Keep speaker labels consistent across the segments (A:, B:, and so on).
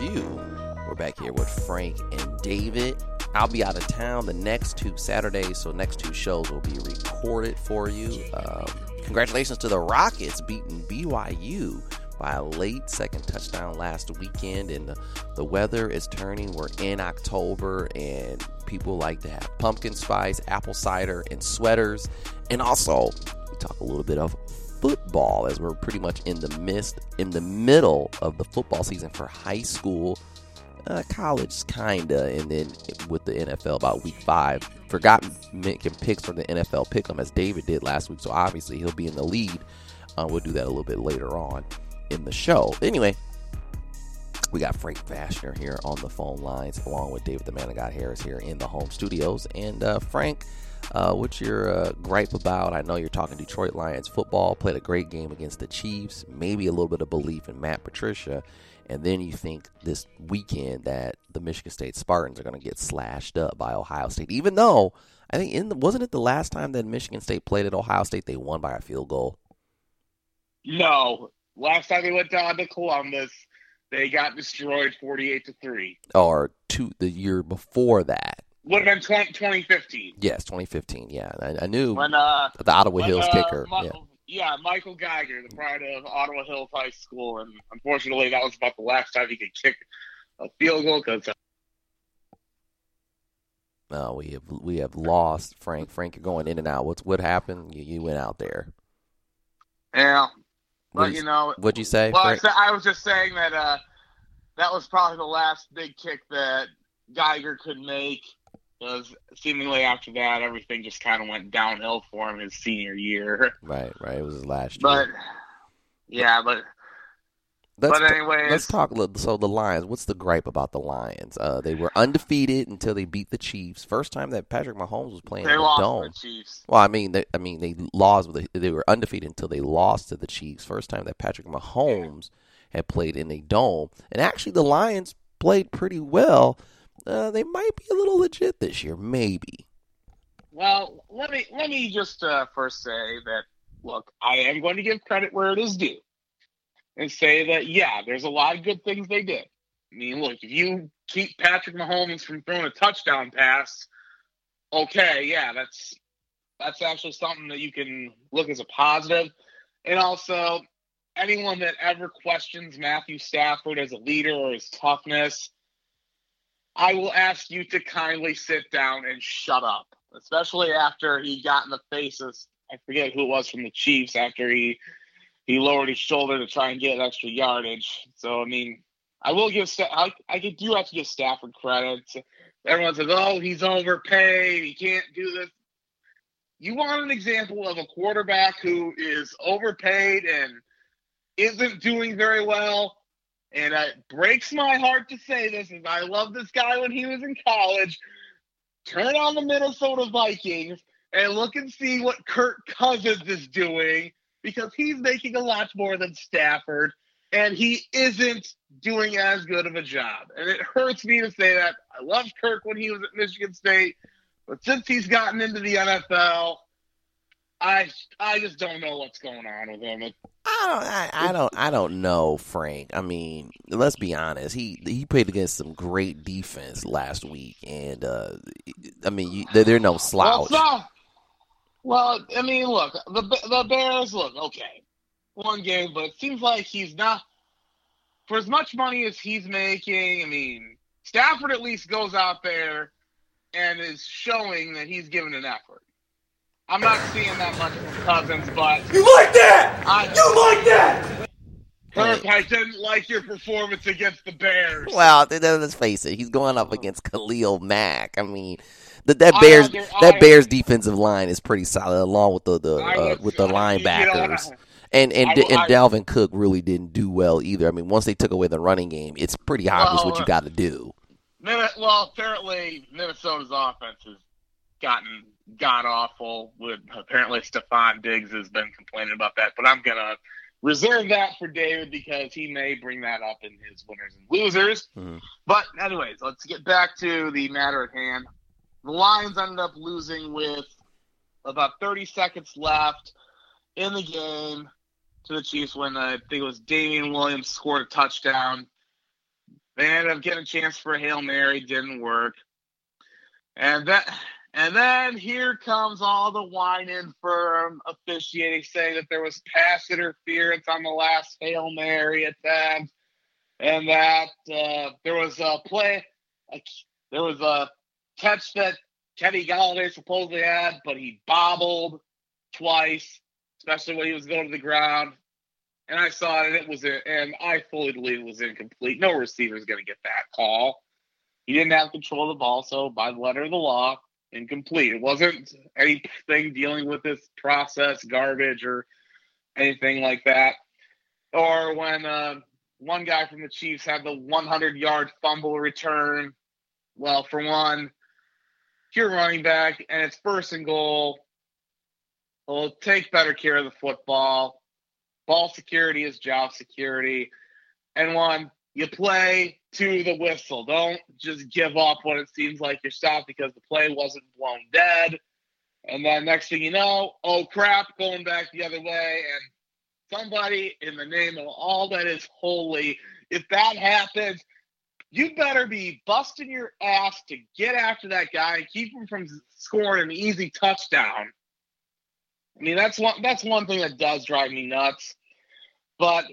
A: review, we're back here with Frank and David. I'll be out of town the next two Saturdays, so next two shows will be recorded for you. Um, congratulations to the Rockets beating BYU by a late second touchdown last weekend, and the, the weather is turning. We're in October, and people like to have pumpkin spice, apple cider, and sweaters. And also, we talk a little bit of football as we're pretty much in the midst, in the middle of the football season for high school, uh, college, kinda, and then with the NFL about week five. Forgot making picks for the NFL pick them as David did last week, so obviously he'll be in the lead. Uh, we'll do that a little bit later on in the show. Anyway, we got Frank Vashner here on the phone lines, along with David the Man of God Harris here in the home studios. And uh, Frank, uh, what's your uh, gripe about? I know you're talking Detroit Lions football, played a great game against the Chiefs, maybe a little bit of belief in Matt Patricia, and then you think this weekend that the Michigan State Spartans are going to get slashed up by Ohio State, even though I think in the, wasn't it the last time that Michigan State played at Ohio State they won by a field goal?
B: No, last time they went down to Columbus, they got destroyed forty-eight to three.
A: Or two the year before that?
B: Would have been 20, 2015.
A: Yes, 2015. Yeah, I, I knew
B: When uh,
A: the Ottawa
B: when,
A: Hills
B: uh,
A: kicker.
B: Mi-
A: yeah.
B: yeah, Michael Geiger, the pride of Ottawa Hills High School, and unfortunately, that was about the last time he could kick a field goal because
A: No, we have we have lost Frank. Frank, you're going in and out. What's what happened? You, you went out there.
B: yeah. But
A: What'd
B: you know,
A: What'd you say?
B: well, I,
A: Frank?
B: sa- I was just saying that uh, that was probably the last big kick that Geiger could make. Because seemingly after that, everything just kind of went downhill for him his senior year.
A: Right, right. It was his last
B: But
A: year.
B: yeah, but
A: Let's
B: but anyways,
A: let's talk. So the Lions. What's the gripe about the Lions? Uh, they were undefeated until they beat the Chiefs. First time that Patrick Mahomes was playing
B: they
A: in the
B: lost
A: dome.
B: to the Chiefs.
A: Well, I mean, they, I mean, they lost. They were undefeated until they lost to the Chiefs. First time that Patrick Mahomes had played in a dome, and actually, the Lions played pretty well. Uh, they might be a little legit this year, maybe.
B: Well, let me let me just uh, first say that look, I am going to give credit where it is due, and say that yeah, there's a lot of good things they did. I mean, look, if you keep Patrick Mahomes from throwing a touchdown pass, okay, yeah, that's that's actually something that you can look as a positive. And also, anyone that ever questions Matthew Stafford as a leader or his toughness, I will ask you to kindly sit down and shut up, especially after he got in the faces. I forget who it was from the Chiefs after he he lowered his shoulder to try and get extra yardage. So I mean, I will give I I do have to give Stafford credit. Everyone says, "Oh, he's overpaid. He can't do this." You want an example of a quarterback who is overpaid and isn't doing very well? And it breaks my heart to say this, as I love this guy when he was in college. Turn on the Minnesota Vikings and look and see what Kirk Cousins is doing because he's making a lot more than Stafford, and he isn't doing as good of a job. And it hurts me to say that. I loved Kirk when he was at Michigan State, but since he's gotten into the NFL, I I just don't know what's going on with him. It,
A: I don't. I, I don't. I don't know, Frank. I mean, let's be honest. He he played against some great defense last week, and uh, I mean, you, they're, they're no
B: well,
A: slouch.
B: not- well, I mean, look, the the Bears look okay, one game, but it seems like he's not for as much money as he's making. I mean, Stafford at least goes out there and is showing that he's giving an effort. I'm not seeing that much from Cousins, but
C: You like that?
B: I
C: You like that?
B: Herb, I didn't like your performance against the Bears.
A: Well, th- th- let's face it. He's going up against Khalil Mack. I mean, the, that
B: I
A: Bears
B: under-
A: that
B: I-
A: Bears defensive line is pretty solid, along with the the uh, with the
B: you know,
A: linebackers. And and
B: I-
A: and Dalvin Cook really didn't do well either. I mean, once they took away the running game, it's pretty obvious
B: Well,
A: what you got to do.
B: Well, apparently Minnesota's offense has gotten god awful. With apparently Stefon Diggs has been complaining about that, but I'm gonna reserve that for David because he may bring that up in his winners and losers.
A: Mhm.
B: But anyways, let's get back to the matter at hand. The Lions ended up losing with about 30 seconds left in the game to the Chiefs when uh, I think it was Damien Williams scored a touchdown. They ended up getting a chance for a Hail Mary, didn't work. And that and then here comes all the whining from officiating saying that there was pass interference on the last Hail Mary attempt and that uh, there was a play a, there was a catch that Kenny Golladay supposedly had, but he bobbled twice, especially when he was going to the ground. And I saw it, and it was, and I fully believe it was incomplete. No receiver is going to get that call. He didn't have control of the ball, so by the letter of the law, incomplete. It wasn't anything dealing with this process, garbage, or anything like that. Or when uh, one guy from the Chiefs had the 100 yard fumble return. Well, for one, you're running back and it's first and goal, well, take better care of the football. Ball security is job security. And one, you play to the whistle. Don't just give up when it seems like you're stopped because the play wasn't blown dead. And then next thing you know, oh crap, going back the other way. And somebody in the name of all that is holy, if that happens, you better be busting your ass to get after that guy and keep him from scoring an easy touchdown. I mean, that's one that's one thing that does drive me nuts. But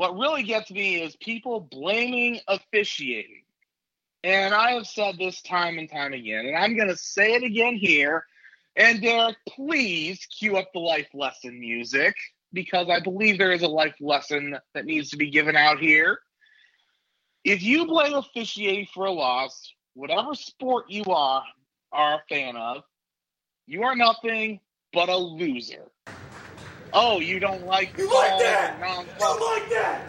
B: what really gets me is people blaming officiating. And I have said this time and time again, and I'm going to say it again here. And Derek, please cue up the life lesson music because I believe there is a life lesson that needs to be given out here. If you blame officiating for a loss, whatever sport you are are a fan of, you are nothing but a loser. Oh, you don't like
C: You like that? You like that?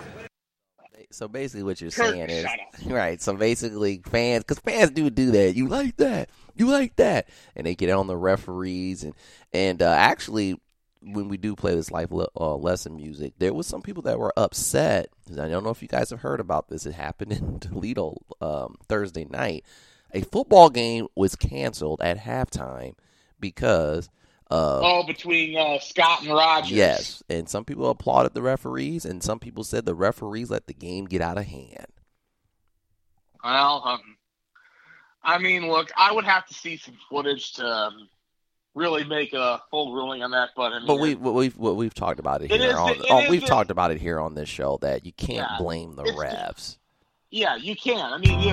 A: So basically, what you're
B: Kurt,
A: saying is
B: shut up.
A: right. So basically, fans, because fans do do that. You like that? You like that? And they get on the referees and and uh, actually, when we do play this life le- uh, lesson music, there was some people that were upset. I don't know if you guys have heard about this. It happened in Toledo um, Thursday night. A football game was canceled at halftime because. Uh,
B: Oh, between uh, Scott and Rogers.
A: Yes, and some people applauded the referees, and some people said the referees let the game get out of hand.
B: Well, um, I mean, look, I would have to see some footage to um, really make a full ruling on that. But I mean,
A: But we, we've we've talked about it
B: It
A: here
B: is
A: on
B: the- it
A: oh, we've talked about it here on this show that you can't
B: Yeah,
A: blame the refs.
B: yeah, you can. I mean, you,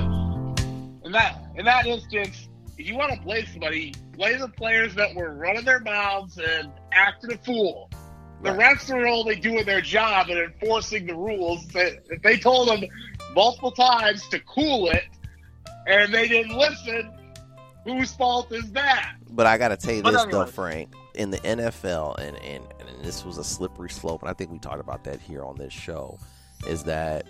B: in that in that instance, if you want to blame somebody, blame the players that were running their mouths and acting a fool. The refs are only doing their job and enforcing the rules. That if they told them multiple times to cool it, and they didn't listen, whose fault is that?
A: But I got to tell you this though, Frank. In the NFL, and, and and this was a slippery slope, and I think we talked about that here on this show, is that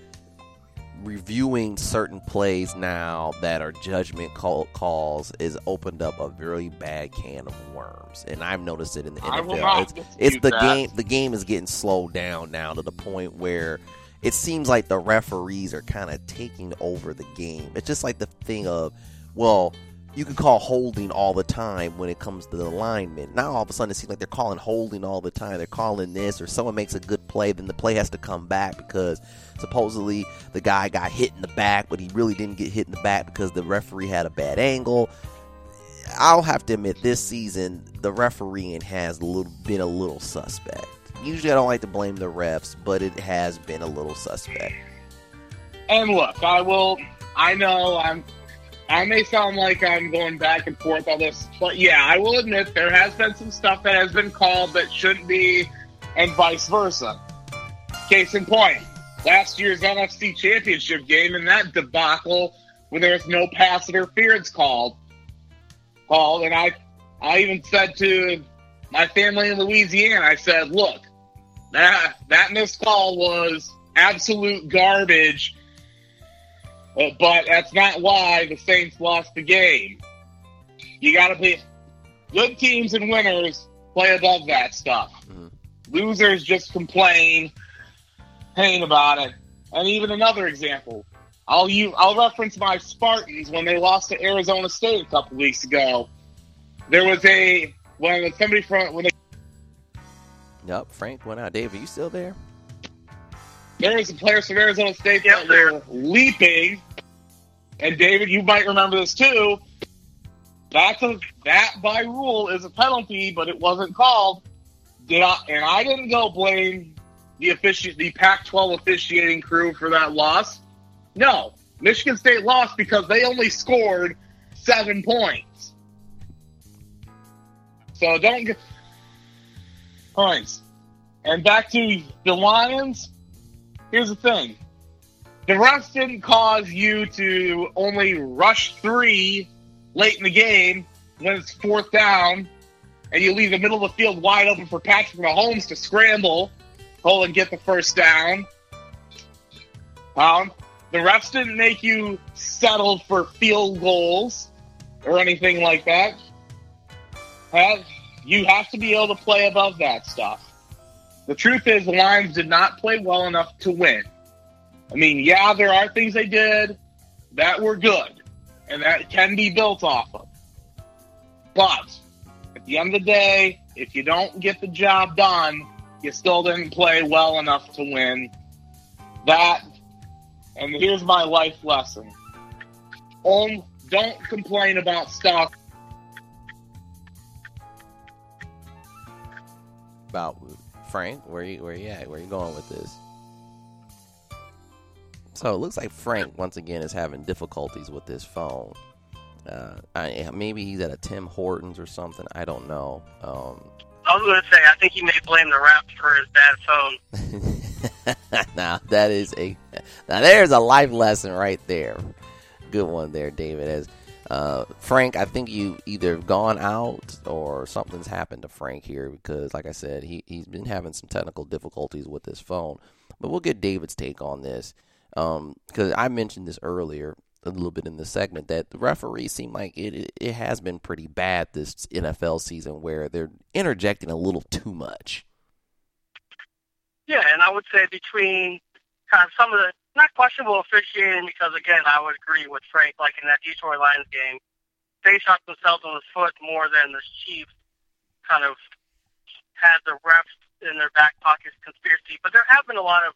A: reviewing certain plays now that are judgment call, calls is opened up a very bad can of worms, and I've noticed it in the NFL. It's, it's the
B: that.
A: game. The game is getting slowed down now to the point where it seems like the referees are kind of taking over the game. It's just like the thing of, well, you can call holding all the time when it comes to the alignment. Now all of a sudden it seems like they're calling holding all the time. They're calling this, or someone makes a good play, then the play has to come back because supposedly the guy got hit in the back, but he really didn't get hit in the back because the referee had a bad angle. I'll have to admit, this season the refereeing has been a little suspect. Usually I don't like to blame the refs, but it has been a little suspect.
B: And look, I will. I know I'm. I may sound like I'm going back and forth on this, but yeah, I will admit there has been some stuff that has been called that shouldn't be, and vice versa. Case in point, last year's NFC Championship game and that debacle when there was no pass interference called. Called, and I, I even said to my family in Louisiana, I said, "Look, that that missed call was absolute garbage, but that's not why the Saints lost the game. You got to be good teams and winners play above that stuff.
A: Mhm.
B: Losers just complain, pain about it. And even another example, I'll you I'll reference my Spartans when they lost to Arizona State a couple weeks ago. There was a when somebody from when they,
A: Yep, Frank went out. Dave, are you still there?
B: There was some players from Arizona State
C: Yes,
B: that were leaping, and David, you might remember this too. That's a that by rule is a penalty, but it wasn't called. Did I, and I didn't go blame the offici- the Pac-12 officiating crew for that loss. No, Michigan State lost because they only scored seven points. So don't get points. And back to the Lions. Here's the thing: the refs didn't cause you to only rush three late in the game when it's fourth down, and you leave the middle of the field wide open for Patrick Mahomes to scramble, pull and get the first down. Um, the refs didn't make you settle for field goals or anything like that. You have to be able to play above that stuff. The truth is, the Lions did not play well enough to win. I mean, yeah, there are things they did that were good and that can be built off of. But at the end of the day, if you don't get the job done, you still didn't play well enough to win. That, and here's my life lesson. Don't complain about stuff.
A: About Frank, where you where you at? Where you going with this? So it looks like Frank once again is having difficulties with his phone. Uh, I, maybe he's at a Tim Hortons or something. I don't know. Um,
C: I was going to say, I think he may blame the rap for his bad phone.
A: now that is a now there's a life lesson right there. Good one there, David. As uh, Frank, I think you either gone out or something's happened to Frank here because, like I said, he he's been having some technical difficulties with his phone. But we'll get David's take on this because I mentioned this earlier a little bit in the segment that the referees seem like it it has been pretty bad this NFL season where they're interjecting a little too much.
C: Yeah, and I would say between kind of some of the not questionable officiating because again I would agree with Frank like in that Detroit Lions game, they shot themselves in the foot more than the Chiefs kind of had the refs in their back pockets conspiracy. But there have been a lot of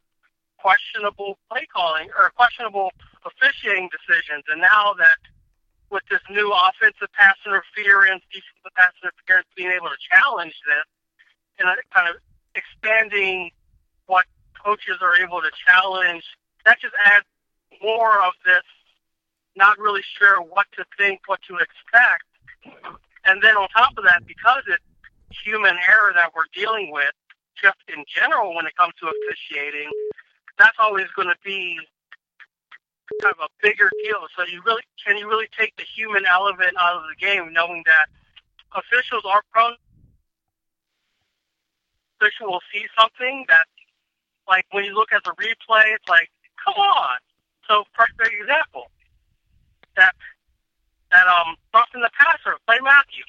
C: questionable play calling or questionable officiating decisions, and now that with this new offensive pass interference, defensive pass interference, being able to challenge this and uh, kind of expanding what coaches are able to challenge, that just adds more of this not really sure what to think, what to expect. And then on top of that, because it's human error that we're dealing with, just in general when it comes to officiating, that's always going to be kind of a bigger deal. So you really can you really take the human element out of the game, knowing that officials are prone. Official will see something that, like when you look at the replay, it's like, come on. So, perfect example. That that um roughing the passer, play Matthew.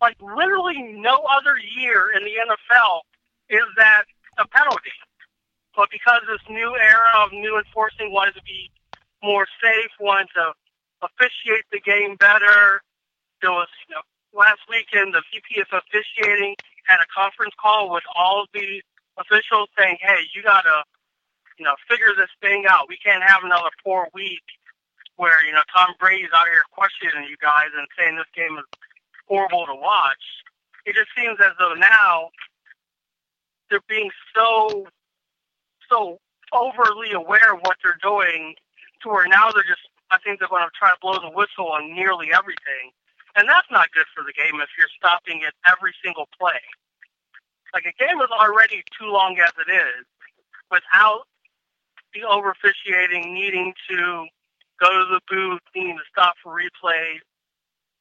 C: Like literally no other year in the NFL is that a penalty. But because this new era of new enforcing wanted to be more safe, wanted to officiate the game better, there was you know, last weekend the VP of officiating had a conference call with all of the officials saying, "Hey, you gotta, you know, figure this thing out. We can't have another four week where you know Tom Brady's out here questioning you guys and saying this game is horrible to watch." It just seems as though now they're being so so overly aware of what they're doing to where now they're just I think they're going to try to blow the whistle on nearly everything. And that's not good for the game if you're stopping it every single play. Like a game is already too long as it is without the over officiating, needing to go to the booth, needing to stop for replays.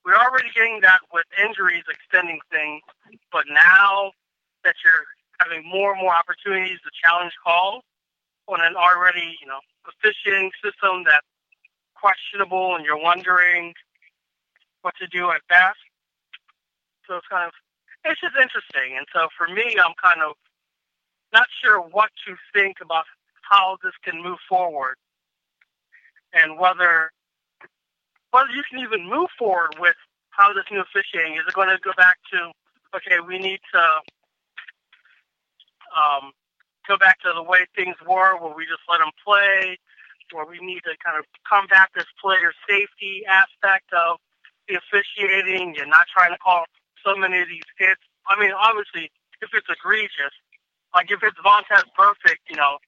C: We're already getting that with injuries extending things, but now that you're having more and more opportunities to challenge calls on an already, you know, officiating system that's questionable and you're wondering what to do at best. So it's kind of, it's just interesting. And so for me, I'm kind of not sure what to think about how this can move forward. And whether whether you can even move forward with how this new officiating is it going to go back to okay we need to um, go back to the way things were where we just let them play or we need to kind of combat this player safety aspect of the officiating and not trying to call so many of these hits I mean obviously if it's egregious like if it's Vontaze Burfict you know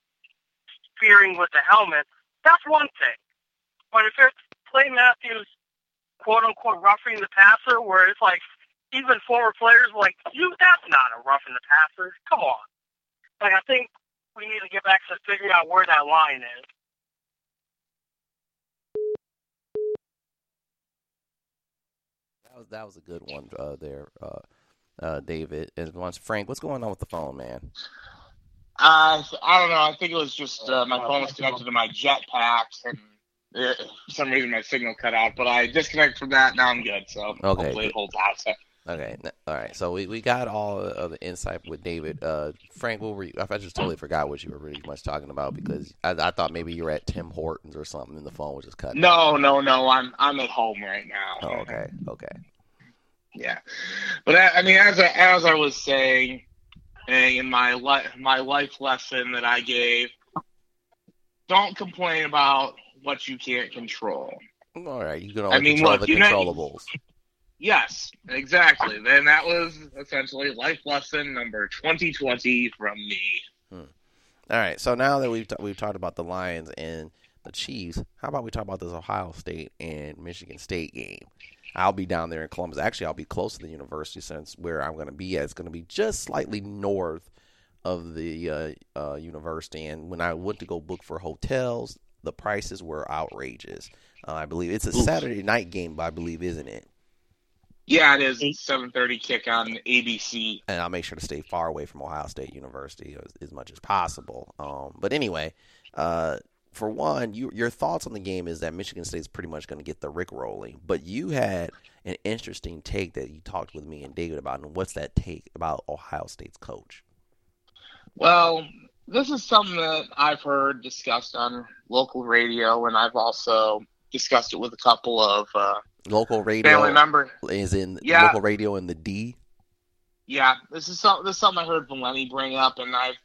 C: fearing with the helmet that's one thing but if it's Clay Matthews, quote unquote, roughing the passer, where it's like even former players like you, that's not a roughing the passer. Come on. Like I think we need to get back to figuring out where that line is.
A: That was that was a good one uh, there, uh, uh, David. And once Frank, what's going on with the phone, man?
B: Uh, I don't know. I think it was just uh, my phone was connected to my jetpack, and uh, for some reason my signal cut out. But I disconnected from that. Now I'm good. So
A: Okay,
B: hopefully
A: good.
B: it holds out. So.
A: Okay, all right. So we, we got all of the insight with David. Uh, Frank, what were you? I just totally forgot what you were really much talking about because I, I thought maybe you were at Tim Hortons or something, and the phone was just cutting.
B: No, no, no. I'm I'm at home right now.
A: Oh, okay, okay.
B: Yeah, but I, I mean, as I, as I was saying, in my li- my life lesson that I gave, don't complain about what you can't control.
A: All right, you can only
B: I mean,
A: control
B: look,
A: the
B: you know-
A: controllables.
B: Yes, exactly. Then that was essentially life lesson number 2020 from me. Hmm.
A: All right, so now that we've t- we've talked about the Lions and the Chiefs, how about we talk about this Ohio State and Michigan State game? I'll be down there in Columbus. Actually, I'll be close to the university since where I'm going to be at is going to be just slightly north of the uh, uh, university. And when I went to go book for hotels, the prices were outrageous. Uh, I believe it's a
B: Oof.
A: Saturday night game, but I believe, isn't it?
B: Yeah, it is 7:30 kick on ABC.
A: and I'll make sure to stay far away from Ohio State University as, as much as possible. Um, but anyway, uh, for one, you, your thoughts on the game is that Michigan State is pretty much going to get the Rick rolling. But you had an interesting take that you talked with me and David about, and what's that take about Ohio State's coach?
B: Well, this is something that I've heard discussed on local radio, and I've also discussed it with a couple of uh,
A: Local radio
B: family members.
A: is in
B: Yeah.
A: local radio in the D.
B: Yeah, this is some, this is something I heard Valenti bring up, and I've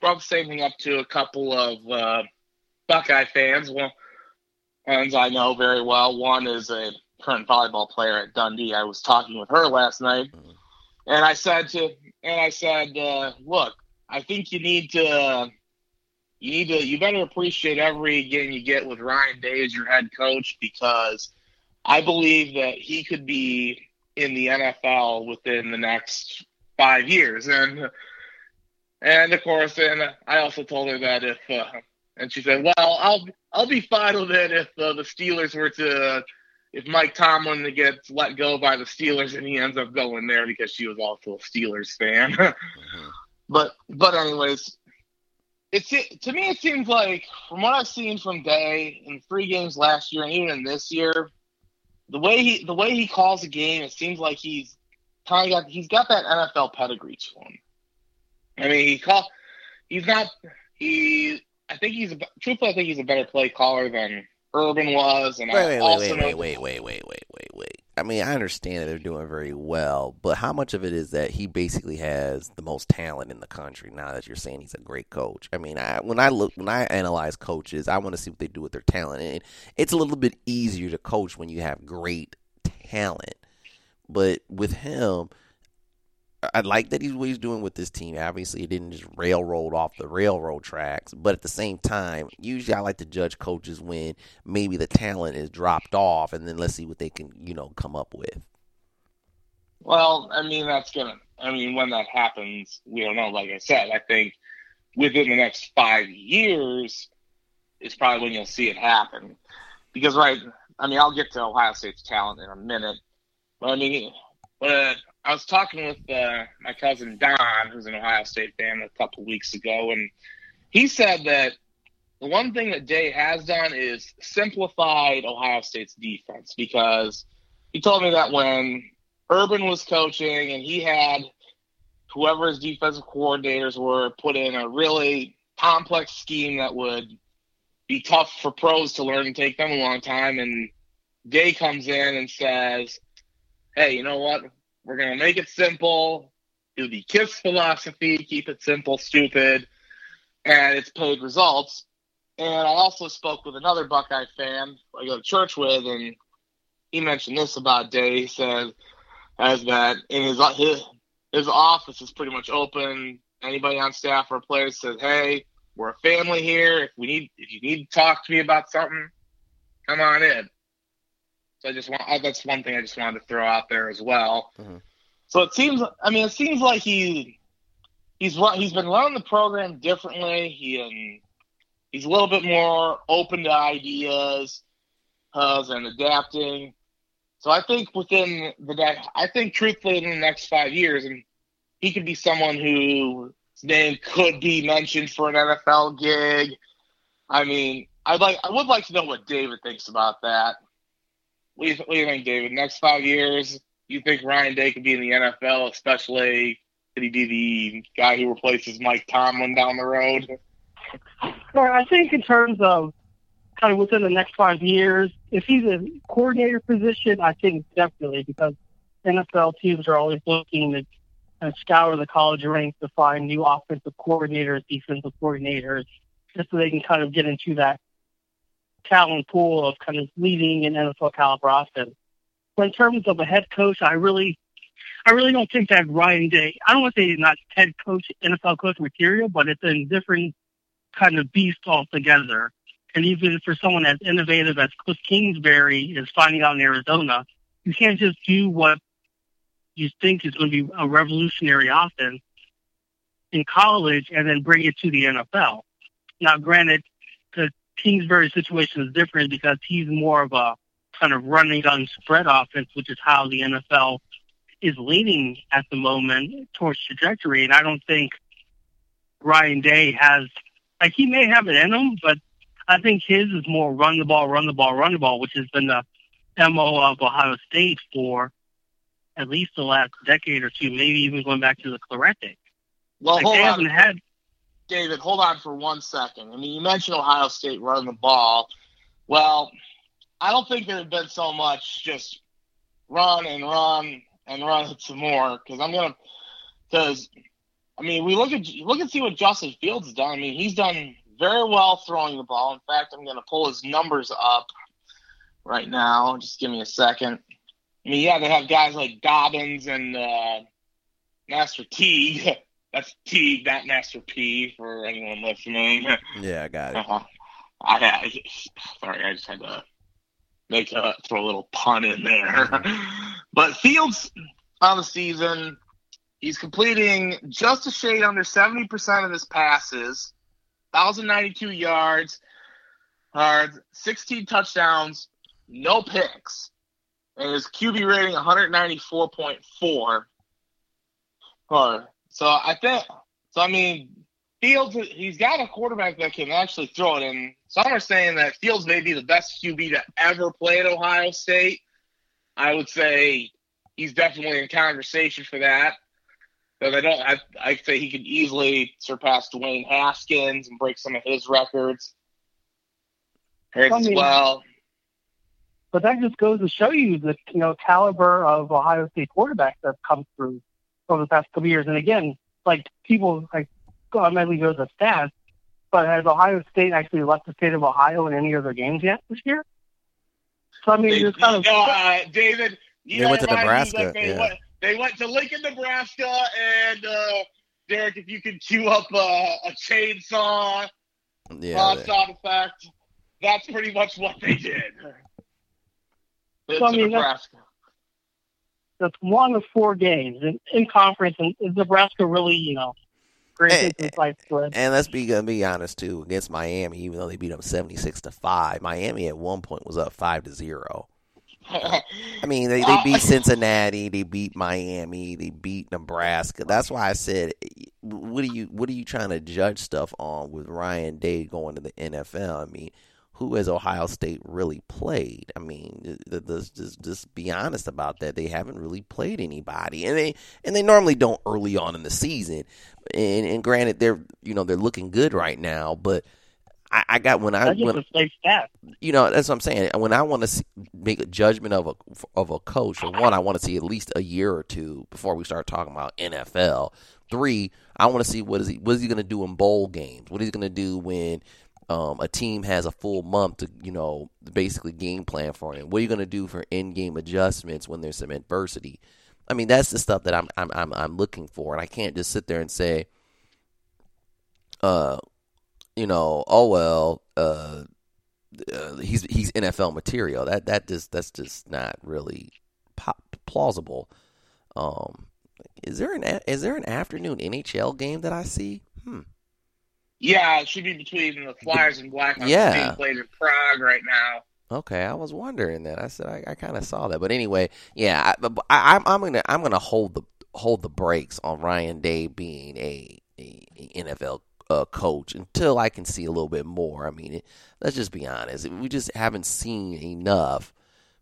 B: brought the same thing up to a couple of uh, Buckeye fans. Ones I know very well. One is a current volleyball player at Dundee. I was talking with her last night,
A: Mhm.
B: and I said to, and I said, uh, look, I think you need to, you need to, you better appreciate every game you get with Ryan Day as your head coach because I believe that he could be in the NFL within the next five years, and and of course, and I also told her that if, uh, and she said, well, I'll I'll be fine with it if uh, the Steelers were to, if Mike Tomlin gets let go by the Steelers and he ends up going there because she was also a Steelers fan.
A: Mhm.
B: But but anyways, it's to me it seems like from what I've seen from Day in three games last year and even in this year, the way he the way he calls a game, it seems like he's kind of got he's got that NFL pedigree to him. I mean, he call he's not he. I think he's a, truthfully I think he's a better play caller than Urban was, and
A: Wait,
B: I
A: wait, wait, wait, wait, wait, wait, wait, wait, wait. I mean, I understand that they're doing very well, but how much of it is that he basically has the most talent in the country? Now that you're saying he's a great coach, I mean, I, when I look, when I analyze coaches, I want to see what they do with their talent, and it's a little bit easier to coach when you have great talent. But with him, I- like that he's what he's doing with this team. Obviously, it didn't just railroad off the railroad tracks, but at the same time, usually I like to judge coaches when maybe the talent is dropped off, and then let's see what they can, you know, come up with.
B: Well, I mean, that's gonna. I mean, when that happens, we don't know. Like I said, I think within the next five years, is probably when you'll see it happen. Because right, I mean, I'll get to Ohio State's talent in a minute, but I mean, but I was talking with uh, my cousin Don, who's an Ohio State fan, a couple weeks ago, and he said that the one thing that Day has done is simplified Ohio State's defense because he told me that when Urban was coaching and he had whoever his defensive coordinators were put in a really complex scheme that would be tough for pros to learn and take them a long time. And Day comes in and says, Hey, you know what? We're going to make it simple. Do the KISS philosophy, keep it simple, stupid. And it's paid results. And I also spoke with another Buckeye fan I go to church with, and he mentioned this about Day. He said, as that in his, his his office is pretty much open. Anybody on staff or players says, "Hey, we're a family here. If we need, if you need to talk to me about something, come on in." So I just want that's one thing I just wanted to throw out there as well. Mm-hmm. So it seems, I mean, it seems like he he's he's been running the program differently. He um, he's a little bit more open to ideas uh, and adapting. So I think within the next, I think truthfully in the next five years, and he could be someone whose name could be mentioned for an NFL gig. I mean, I'd like, I would like to know what David thinks about that. What do you, think, David? Next five years, you think Ryan Day could be in the NFL, especially could he be the guy who replaces Mike Tomlin down the road?
C: Well, I think in terms of kind of within the next five years. If he's a coordinator position, I think definitely because NFL teams are always looking to kind of scour the college ranks to find new offensive coordinators, defensive coordinators, just so they can kind of get into that talent pool of kind of leading an NFL caliber offense. But in terms of a head coach, I really, I really don't think that Ryan Day. I don't want to say he's not head coach, NFL coach material, but it's a different kind of beast altogether. And even for someone as innovative as Cliff Kingsbury is finding out in Arizona, you can't just do what you think is going to be a revolutionary offense in college and then bring it to the NFL. Now, granted, the Kingsbury situation is different because he's more of a kind of running gun spread offense, which is how the NFL is leaning at the moment towards trajectory. And I don't think Ryan Day has, like, he may have it in him, but I think his is more run the ball, run the ball, run the ball, which has been the MO of Ohio State for at least the last decade or two, maybe even going back to the Clarete.
B: Well, like hold on. Had... David, hold on for one second. I mean, you mentioned Ohio State running the ball. Well, I don't think there had been so much just run and run and run some more because I'm gonna because I mean we look at look and see what Justin Fields done. I mean he's done very well throwing the ball. In fact, I'm to pull his numbers up right now. Just give me a second. I mean, yeah, they have guys like Dobbins and uh, Master Teague. That's T, not Master P, for anyone listening.
A: Yeah, I got it. Uh-huh.
B: I had, sorry, I just had to make a throw a little pun in there. but Fields on the season, he's completing just a shade under 70% of his passes. 1,092 yards, uh, 16 touchdowns, no picks, and his QB rating 194.4. Uh, so I think, so I mean, Fields, he's got a quarterback that can actually throw it. And some are saying that Fields may be the best QB to ever play at Ohio State. I would say he's definitely in conversation for that. Because I don't, I, I say he could easily surpass Dwayne Haskins and break some of his records as I mean, well.
C: But that just goes to show you the you know caliber of Ohio State quarterbacks that have come through over the past couple years. And again, like people like automatically go to stats, but has Ohio State actually left the state of Ohio in any of their games yet this year? So I mean,
B: they,
C: there's kind of
B: uh, David.
A: You they went to Nebraska. Like
B: they, yeah. went, they went to Lincoln, Nebraska, and uh, Derek, if you could cue up uh, a chainsaw
A: yeah, uh,
B: sound effect, that's pretty much what they did.
C: So, I mean, Nebraska. That's, that's one of four games in, in conference, and is Nebraska really, you know, Bay.
A: And let's be gonna be honest too, against Miami, even though they beat them seventy six to five, Miami at one point was up five to zero. I mean, they, they beat Cincinnati, they beat Miami, they beat Nebraska. That's why I said, what are you what are you trying to judge stuff on with Ryan Day going to the NFL? I mean, who has Ohio State really played? I mean, th- just just be honest about that. They haven't really played anybody, and they and they normally don't early on in the season. And, and granted, they're you know they're looking good right now, but. I, I got when I when, you know that's what I'm saying. When I want to make a judgment of a of a coach, for one, I want to see at least a year or two before we start talking about NFL. Three, I want to see what is he what is he going to do in bowl games? What is he going to do when um, a team has a full month to you know basically game plan for him? What are you going to do for in game adjustments when there's some adversity? I mean, that's the stuff that I'm I'm I'm, I'm looking for, and I can't just sit there and say, uh, you know, oh well, uh, uh, he's he's NFL material. That that just that's just not really pop, plausible. Um, is there an is there an afternoon NHL game that I see? Hmm.
B: Yeah, it should be between the Flyers and Blackhawks
A: Yeah.
B: being played in Prague right now.
A: Okay, I was wondering that. I said I, I kind of saw that, but anyway, yeah, I, I'm gonna I'm gonna hold the hold the brakes on Ryan Day being a, a, a NFL uh, coach until I can see a little bit more. I mean, it, let's just be honest, we just haven't seen enough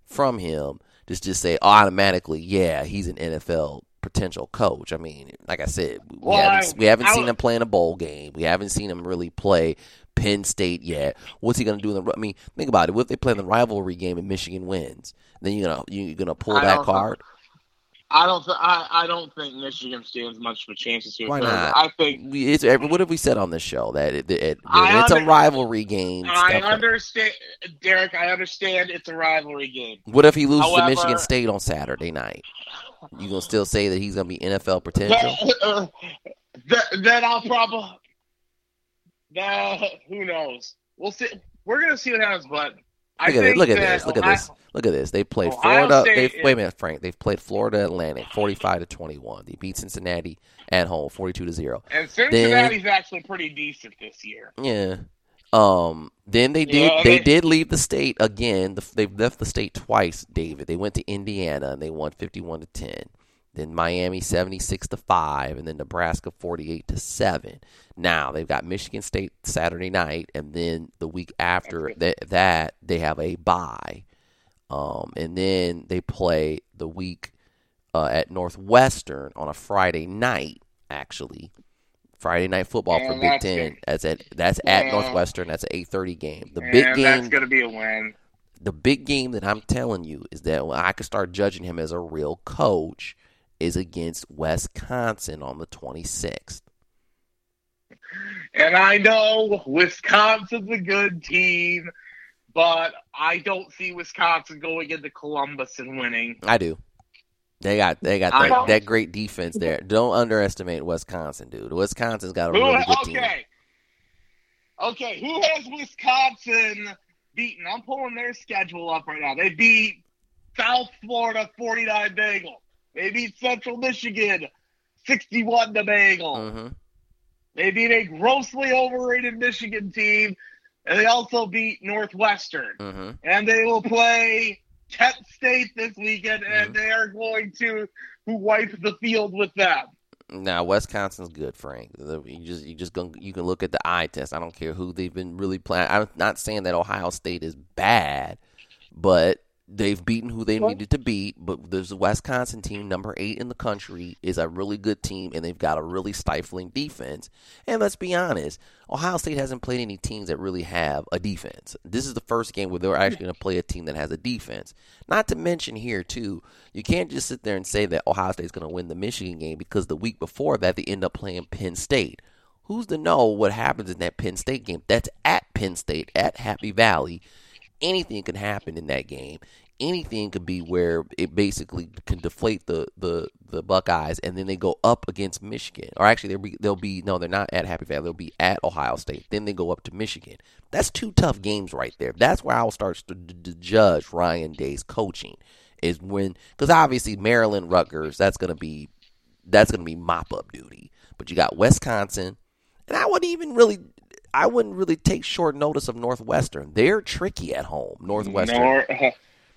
A: from him. Just just say automatically, yeah, he's an NFL potential coach. I mean, like I said, we
B: Well,
A: haven't
B: I-
A: we haven't
B: I
A: seen
B: would-
A: him play in a bowl game. We haven't seen him really play Penn State yet. What's he going to do? In the, I mean, think about it. What if they play in the rivalry game and Michigan wins? Then you're gonna you're gonna pull
B: I
A: that
B: don't know.
A: card.
B: I don't. Th- I, I don't think Michigan stands much of a chance this year.
A: Why not?
B: I think
A: We, it's, what have we said on this show that it, it, it-
B: I
A: it's a rivalry game?
B: I
A: stuff
B: understand, Derek. I understand it's a rivalry game.
A: What if he loses to Michigan State on Saturday night? You gonna still say that he's gonna be NFL potential?
B: Then, then I'll probably. That who knows? We'll see. We're gonna see what happens, but
A: Look at
B: think
A: it. Look at this. Look at this. Look at this. They played
B: Ohio
A: Florida.
B: State
A: They wait a minute, Frank. They've played Florida Atlantic, forty-five to twenty-one. They beat Cincinnati at home, forty-two to zero.
B: And Cincinnati's actually pretty decent this year.
A: Yeah. Um. Then they did.
B: Yeah,
A: they
B: they-
A: did leave the state again. The, they've left the state twice, David. They went to Indiana and they won fifty-one to ten. Then Miami seventy-six to five, and then Nebraska forty-eight to seven. Now they've got Michigan State Saturday night, and then the week after that, that they have a bye. Um, and then they play the week uh, at Northwestern on a Friday night. Actually, Friday night football for Big Ten.
B: good.
A: That's at that's at. Northwestern. That's an eight thirty game. The big
B: and that's
A: game.
B: gonna be a win.
A: The big game that I'm telling you is that when I could start judging him as a real coach is against Wisconsin on the 26th.
B: And I know Wisconsin's a good team, but I don't see Wisconsin going into Columbus and winning.
A: I do. They got they got that, that great defense there. Don't underestimate Wisconsin, dude. Wisconsin's got a
B: Who,
A: really good team.
B: okay. Okay, who has Wisconsin beaten? I'm pulling their schedule up right now. They beat South Florida 49 Bagel. They beat Central Michigan 61 to Bagel.
A: hmm
B: They beat a grossly overrated Michigan team, and they also beat Northwestern.
A: hmm
B: And they will play Kent State this weekend,
A: Mm-hmm.
B: and they are going to wipe the field with them.
A: Now Wisconsin's good, Frank. You just you just gonna, you can look at the eye test. I don't care who they've been really playing. I'm not saying that Ohio State is bad, but they've beaten who they needed to beat. But there's a Wisconsin team, number eight in the country, is a really good team, and they've got a really stifling defense. And let's be honest, Ohio State hasn't played any teams that really have a defense. This is the first game where they're actually going to play a team that has a defense. Not to mention here too, you can't just sit there and say that Ohio State's going to win the Michigan game because the week before that they end up playing Penn State. Who's to know what happens in that Penn State game? That's at Penn State at Happy Valley. Anything can happen in that game. Anything could be where it basically can deflate the, the, the Buckeyes, and then they go up against Michigan. Or actually, they'll be they'll be no, they're not at Happy Valley. They'll be at Ohio State. Then they go up to Michigan. That's two tough games right there. That's where I'll start to, to, judge Ryan Day's coaching is when because obviously Maryland Rutgers that's gonna be that's gonna be mop up duty. But you got Wisconsin, and I wouldn't even really, I wouldn't really take short notice of Northwestern. They're tricky at home. Northwestern,
B: Nor-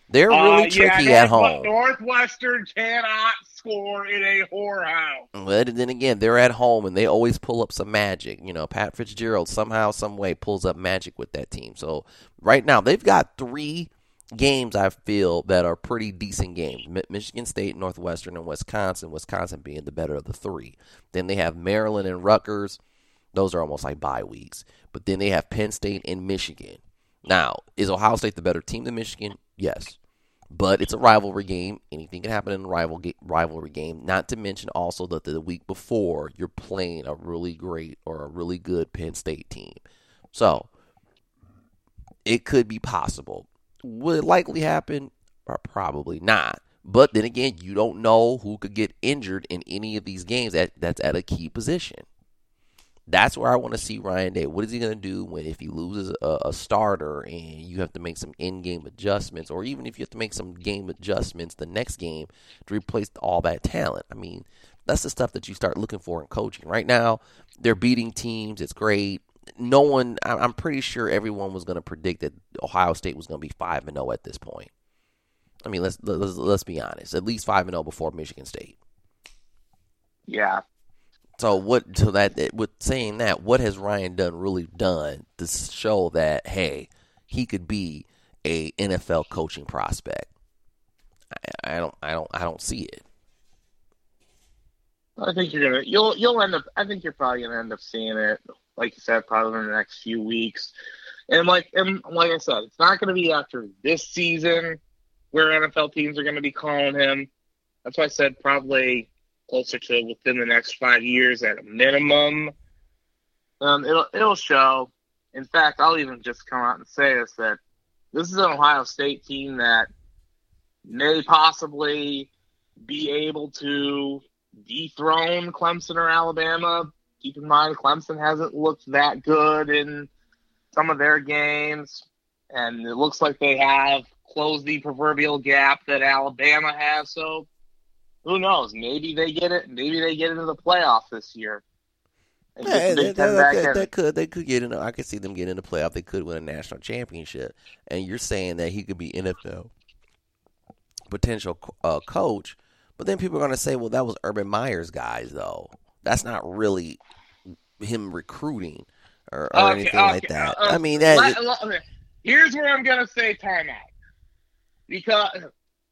A: they're really
B: Uh,
A: tricky
B: yeah,
A: at home.
B: Northwestern cannot score in a whorehouse.
A: But then again, they're at home and they always pull up some magic. You know, Pat Fitzgerald somehow, some way pulls up magic with that team. So right now they've got three games I feel that are pretty decent games: Michigan State, Northwestern, and Wisconsin. Wisconsin being the better of the three. Then they have Maryland and Rutgers. Those are almost like bye weeks. But then they have Penn State and Michigan. Now, is Ohio State the better team than Michigan? Yes. But it's a rivalry game. Anything can happen in a rival ga- rivalry game. Not to mention also that the week before you're playing a really great or a really good Penn State team. So it could be possible. Would it likely happen? Probably not. But then again, you don't know who could get injured in any of these games that, that's at a key position. That's where I want to see Ryan Day. What is he going to do when if he loses a, a starter and you have to make some in-game adjustments, or even if you have to make some game adjustments the next game to replace all that talent? I mean, that's the stuff that you start looking for in coaching. Right now, they're beating teams. It's great. No one. I'm pretty sure everyone was going to predict that Ohio State was going to be five and zero at this point. I mean, let's let's let's be honest. At least five and zero before Michigan State.
B: Yeah.
A: So what? So that with saying that, what has Ryan Day really done to show that hey, he could be a NFL coaching prospect? I, I don't, I don't, I don't see it.
B: I think you're gonna you'll you'll end up I think you're probably gonna end up seeing it, like you said, probably in the next few weeks. And like and like I said, it's not gonna be after this season where NFL teams are gonna be calling him. That's why I said probably closer to within the next five years at a minimum. Um it'll it'll show. In fact, I'll even just come out and say this that this is an Ohio State team that may possibly be able to dethrone Clemson or Alabama. Keep in mind, Clemson hasn't looked that good in some of their games, and it looks like they have closed the proverbial gap that Alabama has. So, who knows? Maybe they get it. Maybe they get into the playoff this year.
A: Yeah,
B: the
A: they,
B: Big Ten
A: they- they could, they could get in. I could see them getting in the playoff. They could win a national championship. And you're saying that he could be NFL potential uh, coach, but then people are going to say, well, that was Urban Meyer's guys, though. That's not really him recruiting or, or
B: Okay,
A: anything like that.
B: uh,
A: I mean, that.
B: Let- let- okay. Here's where I'm gonna say timeout because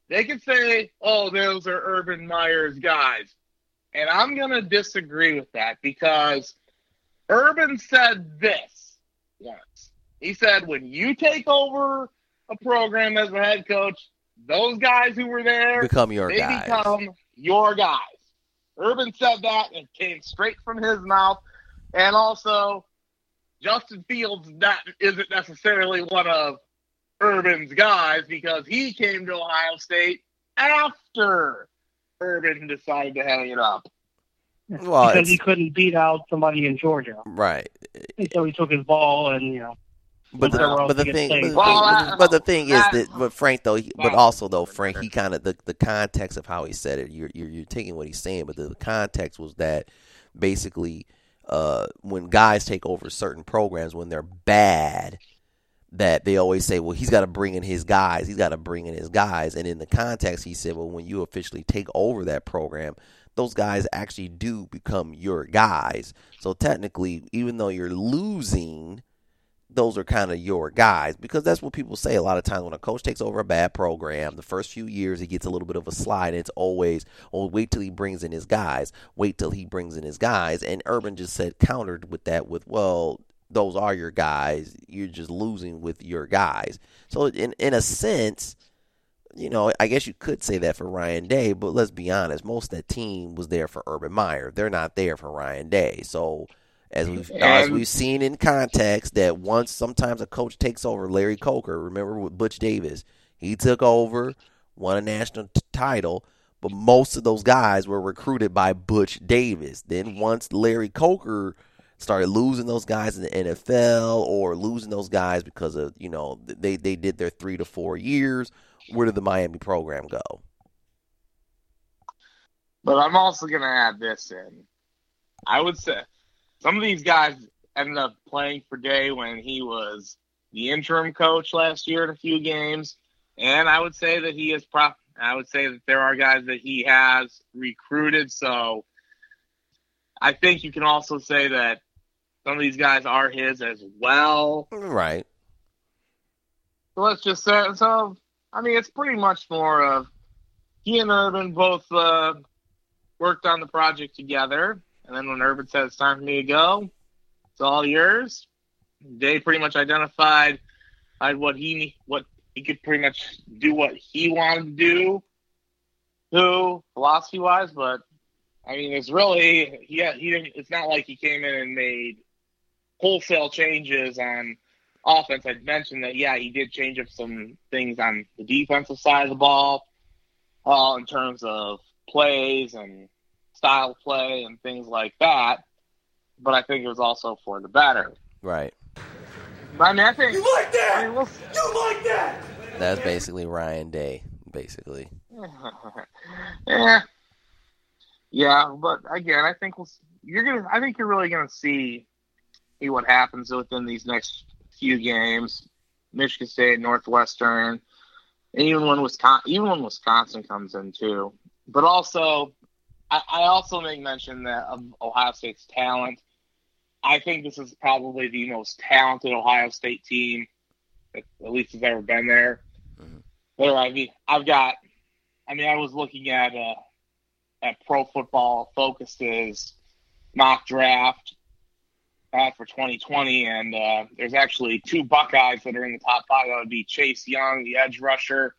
B: they can say, "Oh, those are Urban Meyer's guys," and I'm gonna disagree with that because Urban said this once. He said, "When you take over a program as a head coach, those guys who were there,
A: become your
B: they
A: guys.
B: become your guys." Urban said that and came straight from his mouth, and also Justin Fields that isn't necessarily one of Urban's guys because he came to Ohio State after Urban decided to hang it up.
A: well,
C: because he couldn't beat out somebody in Georgia.
A: right.
C: And so he took his ball and, you know,
A: But the, but the thing, but the,
B: Well,
A: thing-
B: I-
A: but the thing is that, but Frank though, he, but also though, Frank, he kind of the the context of how he said it. You're, you're you're taking what he's saying, but the context was that basically, uh, when guys take over certain programs when they're bad, that they always say, well, he's got to bring in his guys. He's got to bring in his guys. And in the context, he said, well, when you officially take over that program, those guys actually do become your guys. So technically, even though you're losing, those are kind of your guys because that's what people say a lot of times when a coach takes over a bad program the first few years he gets a little bit of a slide and it's always oh wait till he brings in his guys wait till he brings in his guys and urban just said countered with that with well those are your guys you're just losing with your guys so in in a sense you know, I guess you could say that for Ryan Day, but let's be honest, most of that team was there for Urban Meyer. They're not there for Ryan Day. So as we've mm-hmm.
B: as
A: we've seen in context that once sometimes a coach takes over, Larry Coker, remember with Butch Davis, he took over, won a national t- title, but most of those guys were recruited by Butch Davis. Then once Larry Coker started losing those guys in the NFL or losing those guys because of, you know, they they did their 3 to 4 years, where did the Miami program go?
B: But I'm also going to add this in. I would say some of these guys ended up playing for Day when he was the interim coach last year in a few games, and I would say that he is prop. I would say that there are guys that he has recruited. So I think you can also say that some of these guys are his as well.
A: Right.
B: So let's just say so. I mean, it's pretty much more of he and Urban both uh, worked on the project together, and then when Urban said it's time for me to go, it's all yours. They pretty much identified uh, what he what he could pretty much do what he wanted to do, who philosophy wise, but I mean, it's really he he didn't. It's not like he came in and made wholesale changes on offense. I'd mentioned that yeah, he did change up some things on the defensive side of the ball, uh, in terms of plays and style of play and things like that. But I think it was also for the better.
A: Right.
B: I mean, I think
D: You like that?
B: I mean, we'll,
D: You like that?
A: That's basically Ryan Day. Basically.
B: yeah, yeah, but again, I think we'll, you're gonna. I think you're really gonna see see what happens within these next few games. Michigan State, Northwestern, and even when Wisconsin, even when Wisconsin comes in too. But also, I, I also make mention that of Ohio State's talent. I think this is probably the most talented Ohio State team that at least has ever been there. There, I mean, I've got. I mean, I was looking at uh, at Pro Football Focus's mock draft uh, for 2020, and uh, there's actually two Buckeyes that are in the top five. That would be Chase Young, the edge rusher,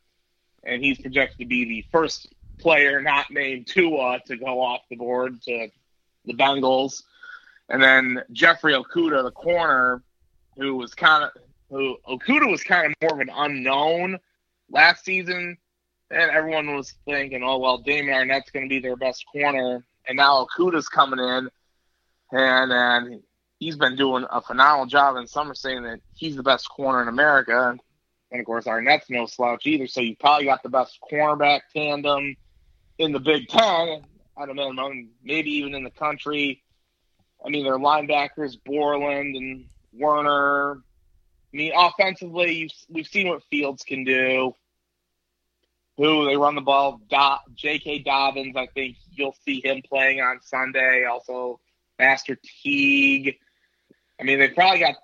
B: and he's projected to be the first player not named Tua to go off the board to the Bengals, and then Jeffrey Okudah, the corner, who was kind of who Okudah was kind of more of an unknown last season. And everyone was thinking, oh well, Damon Arnette's going to be their best corner, and now Okudah's coming in, and and he's been doing a phenomenal job. And some are saying that he's the best corner in America, and of course Arnette's no slouch either. So you probably got the best cornerback tandem in the Big Ten at a minimum, maybe even in the country. I mean, their linebackers, Borland and Werner. I mean, offensively, we've seen what Fields can do. Who they run the ball. Do, J.K. Dobbins, I think you'll see him playing on Sunday. Also, Master Teague. I mean, they probably got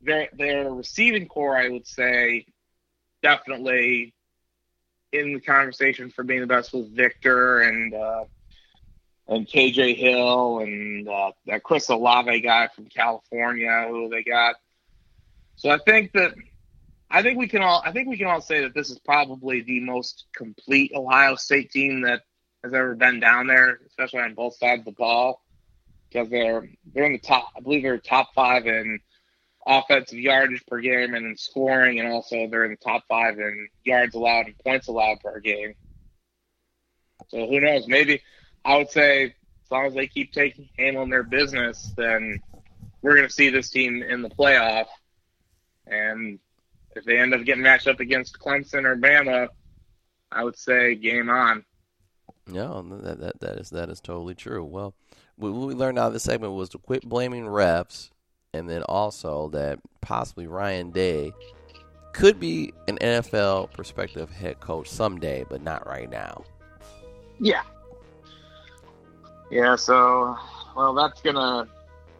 B: their their receiving corps. I would say definitely in the conversation for being the best with Victor and uh, and KJ Hill and uh, that Chris Olave guy from California who they got. So I think that I think we can all I think we can all say that this is probably the most complete Ohio State team that has ever been down there, especially on both sides of the ball, because they're they're in the top. I believe they're top five in offensive yardage per game and in scoring, and also they're in the top five in yards allowed and points allowed per game. So who knows? Maybe I would say as long as they keep taking handling their business, then we're going to see this team in the playoff. And if they end up getting matched up against Clemson or Bama, I would say game on.
A: No, that that that is that is totally true. Well, what we learned out of this segment was to quit blaming refs, and then also that possibly Ryan Day could be an NFL prospective head coach someday, but not right now.
B: Yeah. Yeah, so, well, that's going to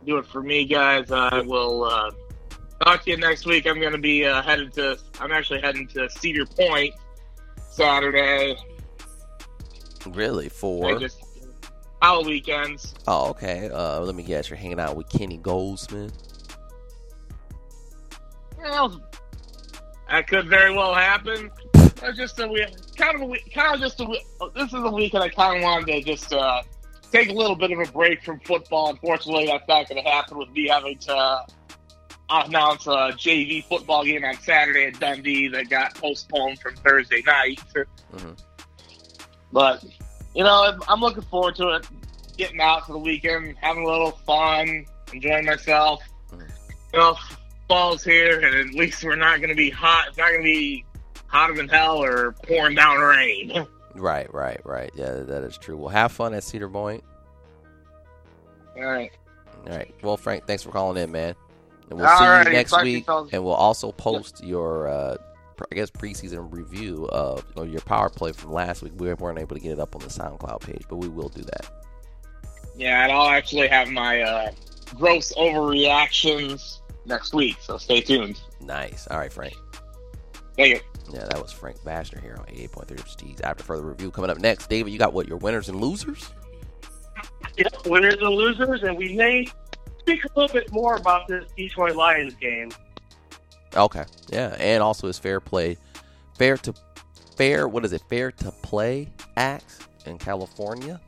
B: do it for me, guys. I will uh, talk to you next week. I'm going to be uh, headed to, I'm actually heading to Cedar Point Saturday.
A: Really? For
B: all weekends.
A: oh, okay. Uh, let me guess. You're hanging out with Kenny Goldsmith.
B: Well, that could very well happen. It's just a week, kind of a kind of just a. This is a week that I kind of wanted to just uh, take a little bit of a break from football. Unfortunately, that's not going to happen with me having to announce a JV football game on Saturday at Dundee that got postponed from Thursday night.
A: Mhm.
B: But you know, I'm- looking forward to it. Getting out for the weekend, having a little fun, enjoying myself. You know, fall's here, and at least we're not going to be hot. It's not going to be hotter than hell or pouring down rain.
A: Right, right, right. Yeah, that is true. Well, have fun at Cedar Point.
B: All right.
A: All right. Well, Frank, thanks for calling in, man. And we'll
B: All
A: see you next week. And we'll also post your, uh, I guess, preseason review of you know, your power play from last week. We weren't able to get it up on the SoundCloud page, but we will do that.
B: Yeah, and I'll actually have my uh, gross overreactions next week. So stay tuned.
A: Nice. All right, Frank.
B: Thank you.
A: Yeah, that was Frank Bashner here on 88.3 WGTs. After further review coming up next, David, you got what? Your winners and losers?
C: Yep, winners and losers, and we may speak a little bit more about this Detroit Lions game.
A: Okay. Yeah, and also his fair play, fair to fair. What is it? Fair to play acts in California.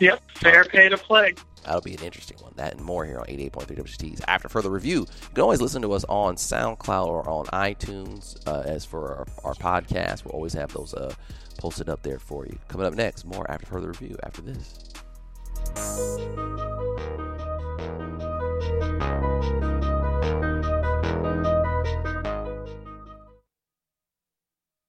C: Yep, fair pay to play.
A: That'll be an interesting one. That and more here on 88.3 WTs. After further review, you can always listen to us on SoundCloud or on iTunes. Uh, as for our, our, podcast, we'll always have those uh, posted up there for you. Coming up next, more after further review after this.